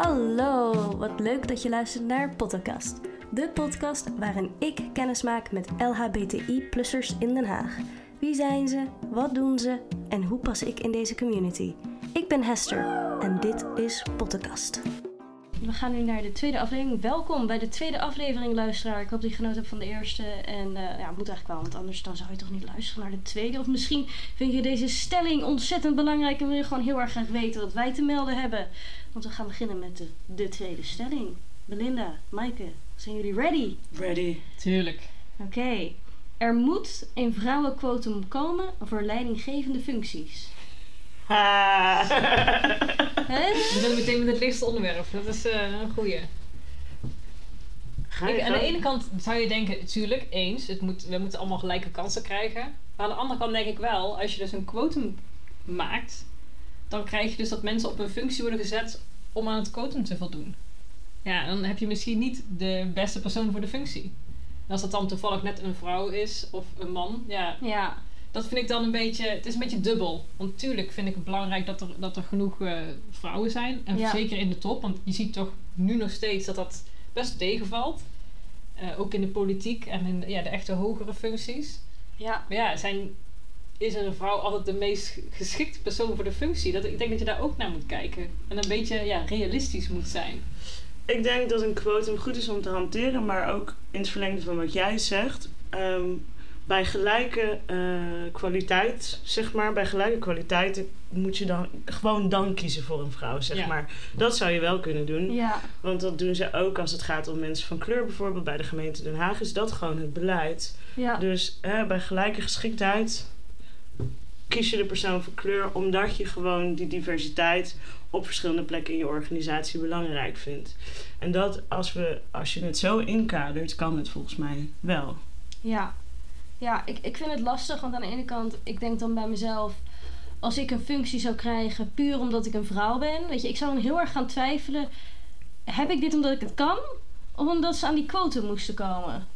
Hallo, wat leuk dat je luistert naar Podcast. De podcast waarin ik kennis maak met LHBTI-plussers in Den Haag. Wie zijn ze, wat doen ze en hoe pas ik in deze community? Ik ben Hester en dit is Podcast. We gaan nu naar de tweede aflevering. Welkom bij de tweede aflevering, luisteraar. Ik hoop dat je genoten hebt van de eerste. En eh, ja, het moet eigenlijk wel, want anders dan zou je toch niet luisteren naar de tweede. Of misschien vind je deze stelling ontzettend belangrijk en wil je gewoon heel erg graag weten wat wij te melden hebben. Want we gaan beginnen met de, de tweede stelling. Belinda, Maaike, zijn jullie ready? Ready. Tuurlijk. Oké. Er moet een vrouwenquotum komen voor leidinggevende functies. Ha. Hè? We zijn meteen met het lichtste onderwerp. Dat is eh, een goeie. Ik, aan de ene kant zou je denken, tuurlijk, eens. Het moet, we moeten allemaal gelijke kansen krijgen. Maar aan de andere kant denk ik wel, als je dus een quotum maakt, dan krijg je dus dat mensen op een functie worden gezet om aan het quotum te voldoen. Ja, dan heb je misschien niet de beste persoon voor de functie. En als dat dan toevallig net een vrouw is of een man, ja, Ja. Dat vind ik dan een beetje, het is een beetje dubbel. Want natuurlijk vind ik het belangrijk dat er, dat er genoeg eh, vrouwen zijn. En Ja. zeker in de top, want je ziet toch nu nog steeds dat dat best tegenvalt. Eh, ook in de politiek en in ja, de echte hogere functies. Ja. Maar ja, zijn, is er een vrouw altijd de meest geschikte persoon voor de functie? Dat, ik denk dat je daar ook naar moet kijken. En een beetje ja, realistisch moet zijn. Ik denk dat een quotum goed is om te hanteren, maar ook in het verlengde van wat jij zegt. ehm, bij gelijke eh, kwaliteit, zeg maar, bij gelijke kwaliteit moet je dan gewoon dan kiezen voor een vrouw, zeg Ja. maar. Dat zou je wel kunnen doen. Ja. Want dat doen ze ook als het gaat om mensen van kleur bijvoorbeeld. Bij de gemeente Den Haag is dat gewoon het beleid. Ja. Dus hè, bij gelijke geschiktheid kies je de persoon van kleur omdat je gewoon die diversiteit op verschillende plekken in je organisatie belangrijk vindt. En dat als, we, als je het zo inkadert, kan het volgens mij wel. Ja, ja ik, ik vind het lastig, want aan de ene kant, ik denk dan bij mezelf, als ik een functie zou krijgen puur omdat ik een vrouw ben, weet je, ik zou dan heel erg gaan twijfelen, heb ik dit omdat ik het kan, of omdat ze aan die quote moesten komen?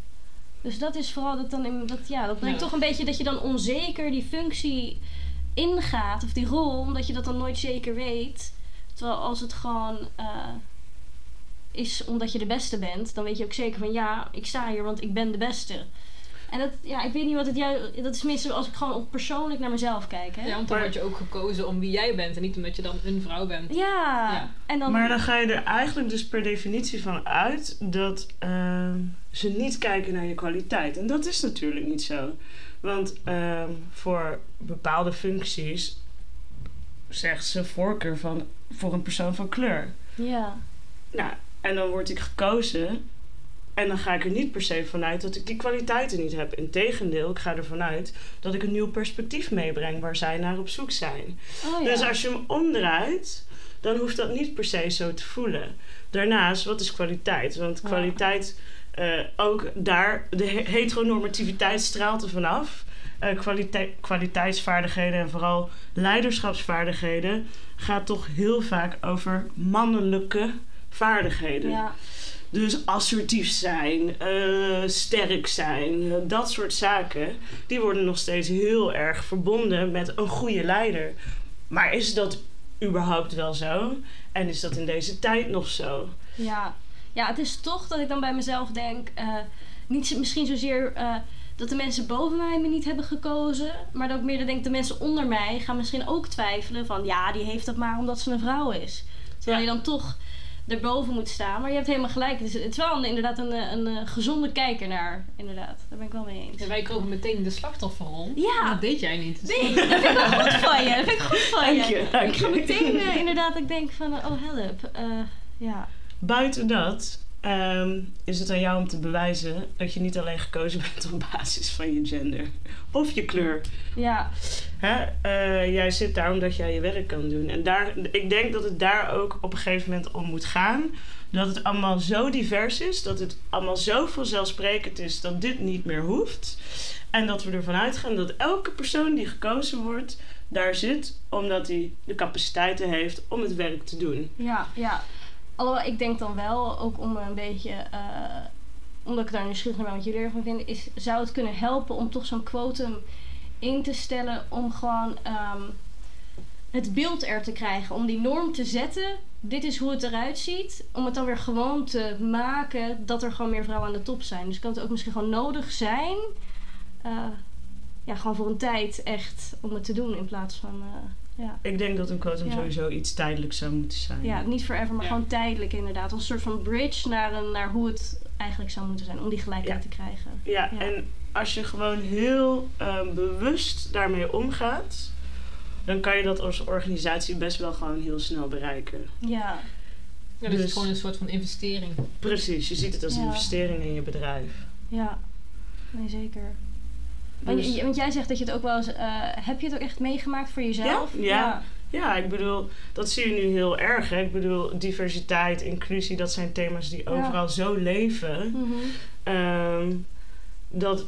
Dus dat is vooral dat dan, in, dat, ja, dat brengt Ja. toch een beetje dat je dan onzeker die functie ingaat, of die rol, omdat je dat dan nooit zeker weet. Terwijl als het gewoon eh, is omdat je de beste bent, dan weet je ook zeker van ja, ik sta hier want ik ben de beste. En dat, ja, ik weet niet wat het jou. Dat is minstens als ik gewoon op persoonlijk naar mezelf kijk. Hè? Ja, want dan word je ook gekozen om wie jij bent en niet omdat je dan een vrouw bent. Ja. Ja. En dan. Maar dan ga je er eigenlijk dus per definitie van uit dat ehm, ze niet kijken naar je kwaliteit. En dat is natuurlijk niet zo. Want ehm, voor bepaalde functies zegt ze voorkeur van, voor een persoon van kleur. Ja. Nou, en dan word ik gekozen. En dan ga ik er niet per se vanuit dat ik die kwaliteiten niet heb. Integendeel, ik ga ervan uit dat ik een nieuw perspectief meebreng waar zij naar op zoek zijn. Oh, ja. Dus als je hem omdraait, dan hoeft dat niet per se zo te voelen. Daarnaast, wat is kwaliteit? Want Ja. kwaliteit, eh, ook daar, de he- heteronormativiteit straalt er vanaf. Eh kwalite- kwaliteitsvaardigheden en vooral leiderschapsvaardigheden gaat toch heel vaak over mannelijke vaardigheden. ja. Dus assertief zijn, eh, sterk zijn, eh, dat soort zaken, die worden nog steeds heel erg verbonden met een goede leider. Maar is dat überhaupt wel zo? En is dat in deze tijd nog zo? Ja. ja, het is toch dat ik dan bij mezelf denk. eh, niet misschien zozeer dat de mensen boven mij me niet hebben gekozen. Maar dat ik meer denk de mensen onder mij gaan misschien ook twijfelen van ja, die heeft dat maar omdat ze een vrouw is. Terwijl Ja. je dan toch erboven moet staan. Maar je hebt helemaal gelijk. Het is, het is wel een, inderdaad een, eh, een, eh, gezonde kijker naar. Inderdaad, daar ben ik wel mee eens. En wij kropen meteen de slachtofferrol. Ja. Dat deed jij niet. Nee, dat vind ik wel goed van je. Dat vind ik goed van Dank je. je, dank ik ga meteen eh, inderdaad, ik denk van, oh help. Eh, ja. Buiten dat ehm, is het aan jou om te bewijzen dat je niet alleen gekozen bent op basis van je gender of je kleur. Ja, Hè? Eh, jij zit daar omdat jij je werk kan doen. En daar, ik denk dat het daar ook op een gegeven moment om moet gaan. Dat het allemaal zo divers is, dat het allemaal zo vanzelfsprekend is dat dit niet meer hoeft. En dat we ervan uitgaan dat elke persoon die gekozen wordt, daar zit omdat hij de capaciteiten heeft om het werk te doen. ja, ja. Alhoewel, ik denk dan wel, ook om een beetje, eh, omdat ik daar nieuwsgierig naar ben wat jullie ervan vinden, is, zou het kunnen helpen om toch zo'n quotum in te stellen om gewoon ehm, het beeld er te krijgen. Om die norm te zetten. Dit is hoe het eruit ziet. Om het dan weer gewoon te maken dat er gewoon meer vrouwen aan de top zijn. Dus kan het ook misschien gewoon nodig zijn. eh, ja, gewoon voor een tijd echt om het te doen in plaats van. eh, ja. Ik denk dat een quotum Ja. sowieso iets tijdelijks zou moeten zijn. ja, niet forever, maar Ja. gewoon tijdelijk inderdaad. Als een soort van bridge naar, een, naar hoe het eigenlijk zou moeten zijn. Om die gelijkheid te krijgen. Ja, Ja. en als je gewoon heel ehm, bewust daarmee omgaat, dan kan je dat als organisatie best wel gewoon heel snel bereiken. Ja, Ja, dus het Dus- is gewoon een soort van investering. Precies, je ziet het als een investering in je bedrijf. ja. Nee, zeker. Want, Dus- want jij zegt dat je het ook wel eens... eh, heb je het ook echt meegemaakt voor jezelf? Ja, Ja, ik bedoel, dat zie je nu heel erg. Hè? Ik bedoel, diversiteit, inclusie, dat zijn thema's die Ja. overal zo leven. Mhm. Ehm, dat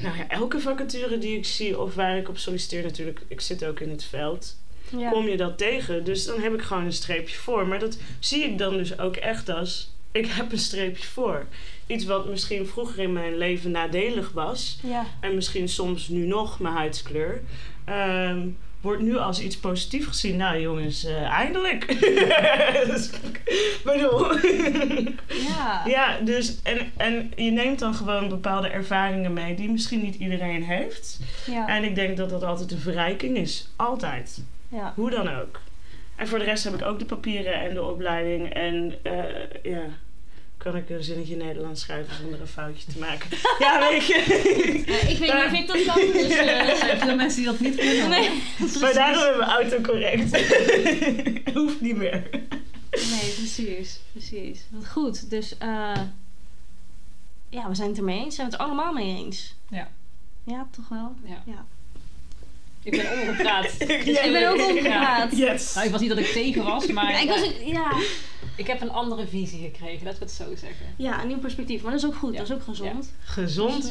nou ja, elke vacature die ik zie of waar ik op solliciteer natuurlijk, ik zit ook in het veld, ja. kom je dat tegen. Dus dan heb ik gewoon een streepje voor. Maar dat zie ik dan dus ook echt als, ik heb een streepje voor. Iets wat misschien vroeger in mijn leven nadelig was, Ja. en misschien soms nu nog mijn huidskleur, ehm, wordt nu als iets positiefs gezien. Nou jongens, eh, eindelijk. Dus, ik bedoel. Ja. Ja, dus en, en je neemt dan gewoon bepaalde ervaringen mee die misschien niet iedereen heeft. Ja. En ik denk dat dat altijd een verrijking is. Altijd. ja. Hoe dan ook. En voor de rest heb ik ook de papieren en de opleiding. En eh, ja, kan ik een zinnetje Nederlands schrijven zonder een foutje te maken. ja, weet je. Ja, ik weet niet of ik dat kan, dus... eh, Er zijn veel mensen die dat niet kunnen. nee, maar daarom hebben we autocorrect. Hoeft niet meer. nee, precies. Precies. Wat goed. Dus, eh ja, we zijn het ermee eens. Zijn we het er allemaal mee eens? Ja. Ja, toch wel? Ja. Ja. Ik ben omgepraat. ik ben ook omgepraat. Yes. Nou, ik was niet dat ik tegen was, maar Ja, ik, was, ja. ik heb een andere visie gekregen, laten we het zo zeggen. ja, een nieuw perspectief. Maar dat is ook goed. Ja. Dat is ook gezond. Gezond, Dus, eh,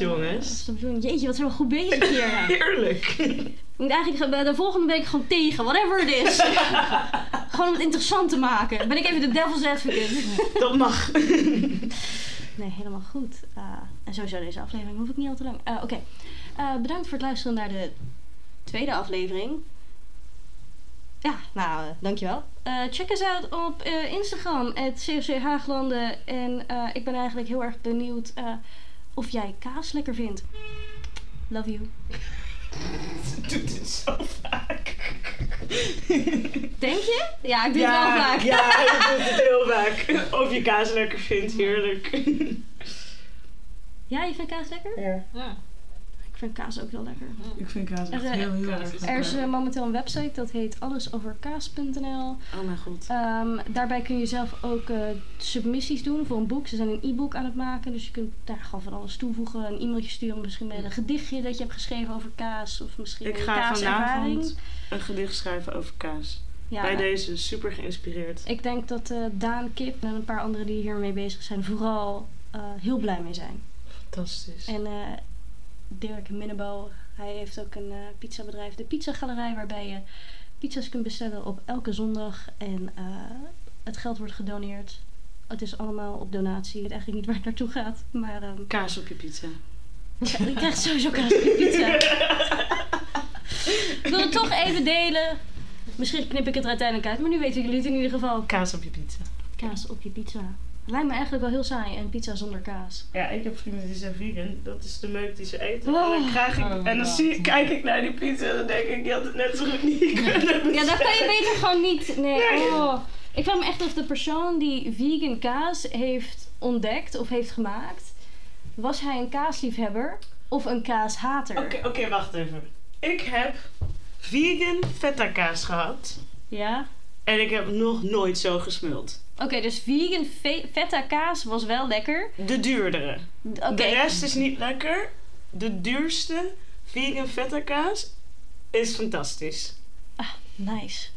dat jongens. is. Jeetje, wat zijn we goed bezig hier. Ja. Heerlijk. Ik moet eigenlijk de volgende week gewoon tegen. Whatever het is. gewoon om het interessant te maken. Ben ik even de devil's advocate. Dat mag. Nee, helemaal goed. Eh, en sowieso deze aflevering hoef ik niet al te lang. Eh, Oké. Eh, bedankt voor het luisteren naar de tweede aflevering. Ja, nou, eh, dankjewel. Eh, check us out op eh, Instagram, het CFC Haaglanden. En eh, ik ben eigenlijk heel erg benieuwd eh, of jij kaas lekker vindt. Love you. Ze doet dit zo vaak. Denk je? Ja, ik doe het wel vaak. Ja, ik doe het heel vaak. Of je kaas lekker vindt, heerlijk. Ja, je vindt kaas lekker? Ja. Ja. Ik vind kaas ook heel lekker. Ik vind kaas echt heel, heel erg Er is eh, momenteel een website, dat heet allesoverkaas.nl. Oh mijn god. Ehm, daarbij kun je zelf ook eh, submissies doen voor een boek. Ze zijn een e-book aan het maken, dus je kunt daar gewoon van alles toevoegen. Een e-mailtje sturen, misschien met een gedichtje dat je hebt geschreven over kaas. Of misschien Ik een ga kaaservaring. vanavond een gedicht schrijven over kaas. Ja, Bij deze super geïnspireerd. ik denk dat eh, Daan Kip en een paar anderen die hiermee bezig zijn, vooral eh, heel blij mee zijn. Fantastisch. En eh, Dirk Minnebo, hij heeft ook een eh, pizzabedrijf, de Pizza Galerij, waarbij je pizza's kunt bestellen op elke zondag. En eh, het geld wordt gedoneerd. Het is allemaal op donatie. Ik weet eigenlijk niet waar het naartoe gaat. Maar ehm, Kaas op je pizza. ja, je krijgt sowieso kaas op je pizza. ik wil het toch even delen. Misschien knip ik het er uiteindelijk uit, maar nu weten jullie het in ieder geval. Kaas op je pizza. Kaas op je pizza. Lijkt me eigenlijk wel heel saai, een pizza zonder kaas. Ja, ik heb vrienden die zijn vegan. Dat is de meuk die ze eten. Oh. En dan, krijg ik, Oh en dan God. zie, ik- kijk ik naar die pizza en dan denk ik, je had het net zo goed niet kunnen Ja, dat kan je beter gewoon niet. Nee, Nee. oh. Ik vraag me echt of de persoon die vegan kaas heeft ontdekt of heeft gemaakt, was hij een kaasliefhebber of een kaashater? Oké, oké, wacht even. Ik heb vegan feta kaas gehad. Ja? En ik heb nog nooit zo gesmuld. Oké, dus vegan fe- feta kaas was wel lekker. De duurdere. Oké. De rest is niet lekker. De duurste vegan feta kaas is fantastisch. Nice.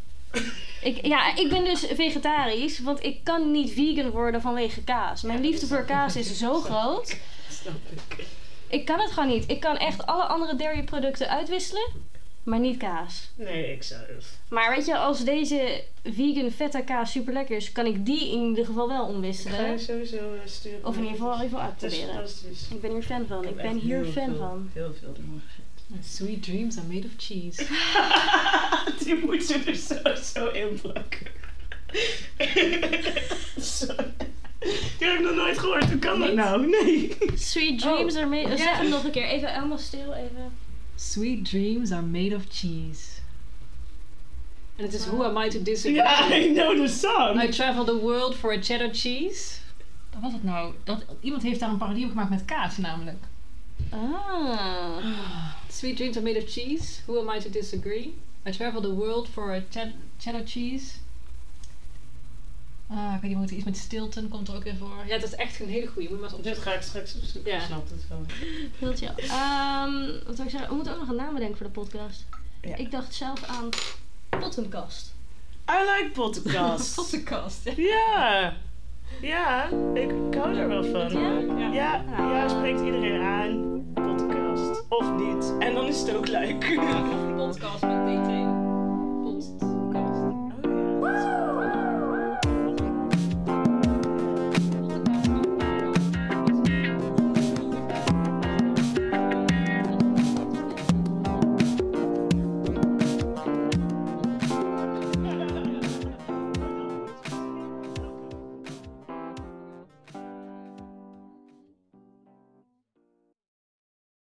ik, ja, ik ben dus vegetarisch, want ik kan niet vegan worden vanwege kaas. Mijn liefde voor kaas is zo groot. Snap ik. Ik kan het gewoon niet. Ik kan echt alle andere dairy producten uitwisselen, maar niet kaas. Nee, ik zelf. Maar weet je, als deze vegan feta kaas super lekker is, kan ik die in ieder geval wel Ik ga je omwisselen. sowieso eh, sturen. Of in ieder geval even is uitproberen. fantastisch. Ik ben hier fan van. Ik ben hier fan veel- van. Heel veel ervan. Sweet dreams are made of cheese. Die moet ze er zo, zo in plakken. Zo. Die heb ik nog nooit gehoord. Hoe kan dat nou? Nee. Sweet dreams are made... Ja. Zeg hem nog een keer. Even helemaal stil. Even. Sweet dreams are made of cheese. And het is Who Am I to Disagree? Ja, I know the song. I travel the world for a cheddar cheese. Wat was het nou? Dat, iemand heeft daar een parodie op gemaakt met kaas namelijk. Ah. Sweet dreams are made of cheese. Who am I to disagree? I travel the world for a ched- cheddar cheese. Ah, ik weet niet, moet iets met Stilton komt er ook weer voor. Ja, het is echt een hele goede. Moet maar eens Dit ga ik straks opzoeken. Ja. Ik snap het wel. Heel chill. Ehm, wat zou ik zeggen? We moeten ook nog een naam bedenken voor de podcast. Ja. Ik dacht zelf aan Pottenkast. I like podcast. Podcast. Ja. ja. Ja, ik, ik hou er wel van. Ja? Ja. Ja, ja, spreekt iedereen aan. Podcast. Of niet. En dan is het ook leuk. Podcast met DT.